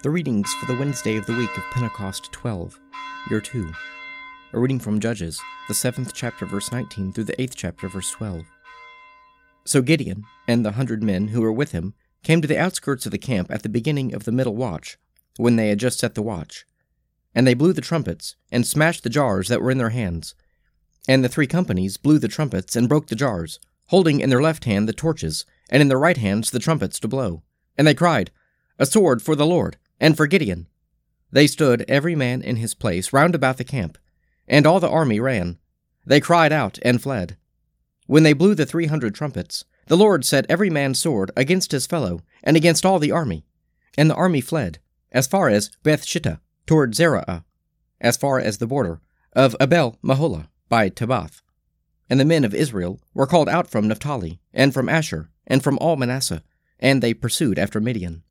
The readings for the Wednesday of the week of Pentecost 12, year 2. A reading from Judges, the 7th chapter, verse 19, through the 8th chapter, verse 12. So Gideon and the hundred men who were with him came to the outskirts of the camp at the beginning of the middle watch, when they had just set the watch. And they blew the trumpets, and smashed the jars that were in their hands. And the three companies blew the trumpets and broke the jars, holding in their left hand the torches, and in their right hands the trumpets to blow. And they cried, A sword for the Lord, and for Gideon. They stood, every man in his place, round about the camp, and all the army ran. They cried out and fled. When they blew the three hundred trumpets, the Lord set every man's sword against his fellow, and against all the army. And the army fled, as far as Beth Shittah, toward Zerah, as far as the border of Abel Meholah by Tabbath. And the men of Israel were called out from Naphtali, and from Asher, and from all Manasseh, and they pursued after Midian.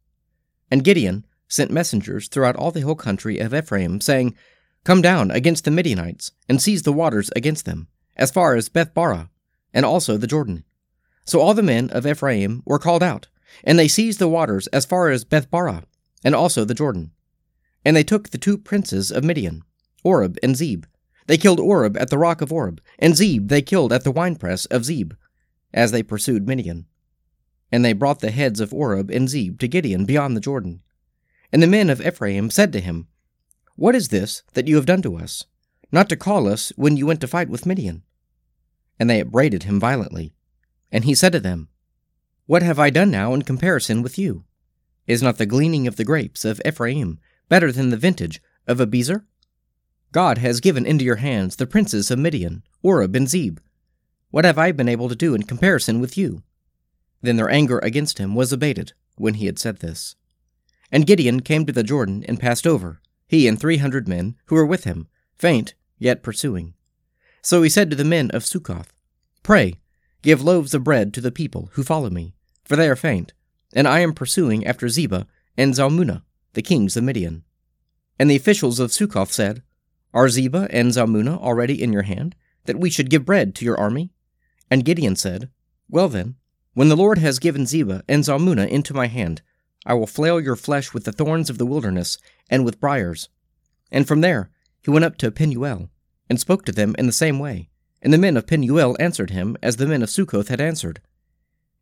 And Gideon sent messengers throughout all the hill country of Ephraim, saying, Come down against the Midianites, and seize the waters against them, as far as Bethbara, and also the Jordan. So all the men of Ephraim were called out, and they seized the waters as far as Bethbara, and also the Jordan. And they took the two princes of Midian, Oreb and Zeb. They killed Oreb at the rock of Oreb, and Zeb they killed at the winepress of Zeb, as they pursued Midian. And they brought the heads of Oreb and Zeb to Gideon beyond the Jordan. And the men of Ephraim said to him, What is this that you have done to us, not to call us when you went to fight with Midian? And they upbraided him violently. And he said to them, What have I done now in comparison with you? Is not the gleaning of the grapes of Ephraim better than the vintage of Abiezer? God has given into your hands the princes of Midian, Oreb and Zeb. What have I been able to do in comparison with you? Then their anger against him was abated when he had said this. And Gideon came to the Jordan and passed over, he and three hundred men who were with him, faint, yet pursuing. So he said to the men of Succoth, Pray, give loaves of bread to the people who follow me, for they are faint, and I am pursuing after Zebah and Zalmunna, the kings of Midian. And the officials of Succoth said, Are Zebah and Zalmunna already in your hand, that we should give bread to your army? And Gideon said, Well then, when the Lord has given Zebah and Zalmunna into my hand, I will flail your flesh with the thorns of the wilderness and with briers. And from there he went up to Penuel, and spoke to them in the same way. And the men of Penuel answered him as the men of Succoth had answered.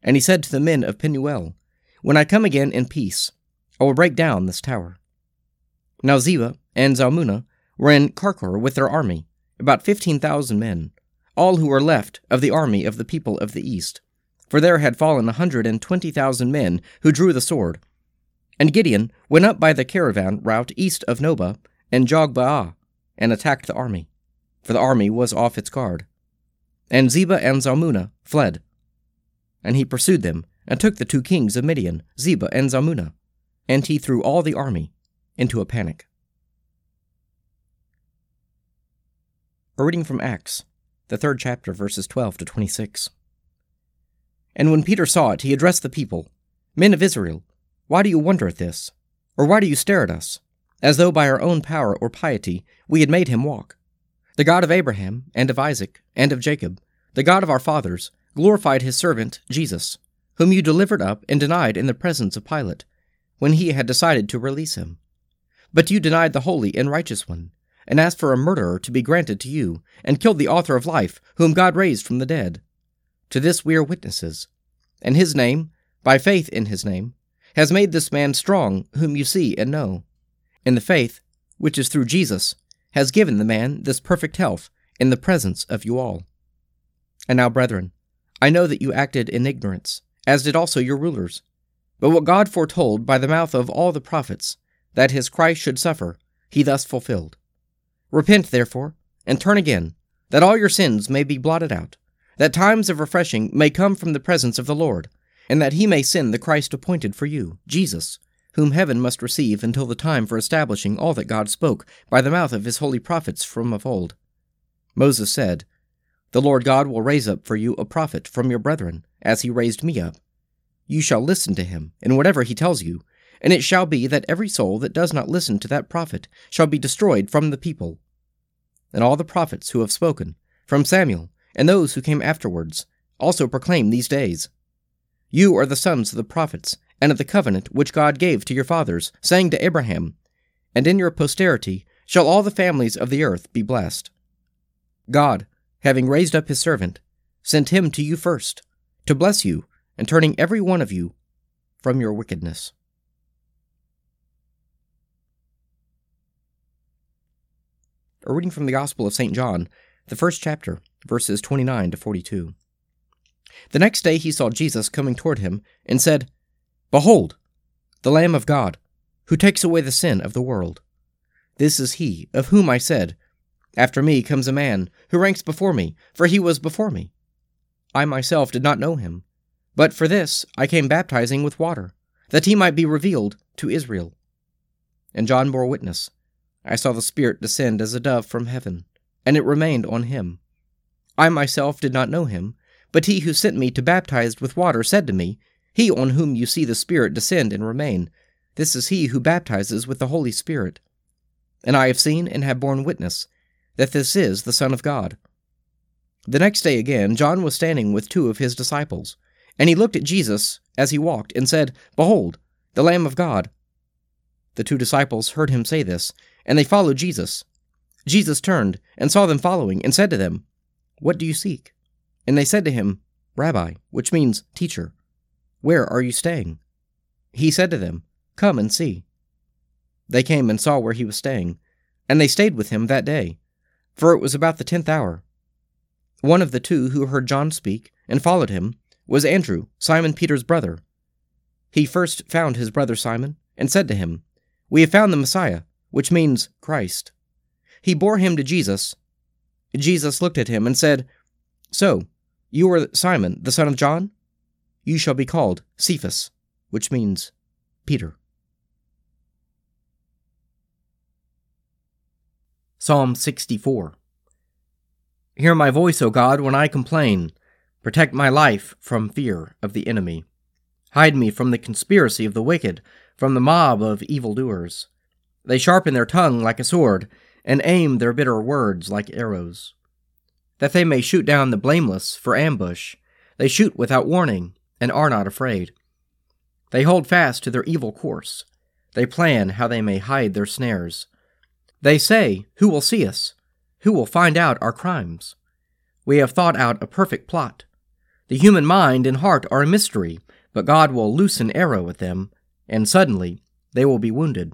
And he said to the men of Penuel, When I come again in peace, I will break down this tower. Now Zebah and Zalmunna were in Karkor with their army, about fifteen thousand men, all who were left of the army of the people of the east. For there had fallen a hundred and twenty thousand men who drew the sword, and Gideon went up by the caravan route east of Nobah and Jogbehah, and attacked the army, for the army was off its guard. And Zebah and Zalmunna fled. And he pursued them, and took the two kings of Midian, Zebah and Zalmunna, and he threw all the army into a panic. A reading from Acts, the third chapter, verses 12 to 26. And when Peter saw it, he addressed the people Men of Israel, why do you wonder at this? Or why do you stare at us, as though by our own power or piety we had made him walk? The God of Abraham, and of Isaac, and of Jacob, the God of our fathers, glorified his servant, Jesus, whom you delivered up and denied in the presence of Pilate, when he had decided to release him. But you denied the holy and righteous one, and asked for a murderer to be granted to you, and killed the author of life, whom God raised from the dead. To this we are witnesses. And his name, by faith in his name, has made this man strong, whom you see and know. And the faith, which is through Jesus, has given the man this perfect health in the presence of you all. And now, brethren, I know that you acted in ignorance, as did also your rulers. But what God foretold by the mouth of all the prophets, that his Christ should suffer, he thus fulfilled. Repent, therefore, and turn again, that all your sins may be blotted out, that times of refreshing may come from the presence of the Lord, and that he may send the Christ appointed for you, Jesus, whom heaven must receive until the time for establishing all that God spoke by the mouth of his holy prophets from of old. Moses said, The Lord God will raise up for you a prophet from your brethren, as he raised me up. You shall listen to him in whatever he tells you, and it shall be that every soul that does not listen to that prophet shall be destroyed from the people. And all the prophets who have spoken, from Samuel and those who came afterwards, also proclaim these days. You are the sons of the prophets and of the covenant which God gave to your fathers, saying to Abraham, And in your posterity shall all the families of the earth be blessed. God, having raised up his servant, sent him to you first, to bless you, and turning every one of you from your wickedness. A reading from the Gospel of St. John, the first chapter, verses 29 to 42. The next day he saw Jesus coming toward him, and said, Behold, the Lamb of God, who takes away the sin of the world. This is he of whom I said, After me comes a man who ranks before me, for he was before me. I myself did not know him, but for this I came baptizing with water, that he might be revealed to Israel. And John bore witness. I saw the Spirit descend as a dove from heaven, and it remained on him. I myself did not know him, but he who sent me to baptize with water said to me, He on whom you see the Spirit descend and remain, this is he who baptizes with the Holy Spirit. And I have seen and have borne witness that this is the Son of God. The next day again, John was standing with two of his disciples, and he looked at Jesus as he walked, and said, Behold, the Lamb of God. The two disciples heard him say this, and they followed Jesus. Jesus turned and saw them following, and said to them, What do you seek? And they said to him, Rabbi, which means teacher, where are you staying? He said to them, Come and see. They came and saw where he was staying, and they stayed with him that day, for it was about the tenth hour. One of the two who heard John speak and followed him was Andrew, Simon Peter's brother. He first found his brother Simon and said to him, We have found the Messiah, which means Christ. He bore him to Jesus. Jesus looked at him and said, So, you are Simon, the son of John? You shall be called Cephas, which means Peter. Psalm 64 Hear my voice, O God, when I complain. Protect my life from fear of the enemy. Hide me from the conspiracy of the wicked, from the mob of evildoers. They sharpen their tongue like a sword, and aim their bitter words like arrows. That they may shoot down the blameless for ambush, they shoot without warning, and are not afraid. They hold fast to their evil course. They plan how they may hide their snares. They say, Who will see us? Who will find out our crimes? We have thought out a perfect plot. The human mind and heart are a mystery, but God will loose an arrow at them, and suddenly they will be wounded.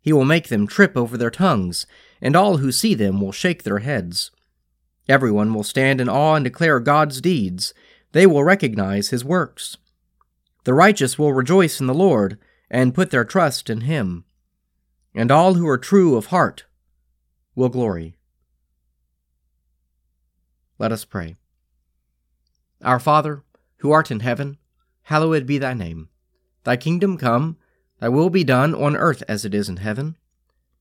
He will make them trip over their tongues, and all who see them will shake their heads. Everyone will stand in awe and declare God's deeds. They will recognize his works. The righteous will rejoice in the Lord and put their trust in him and all who are true of heart will glory. Let us pray. Our Father, who art in heaven, hallowed be thy name. Thy kingdom come, thy will be done on earth as it is in heaven.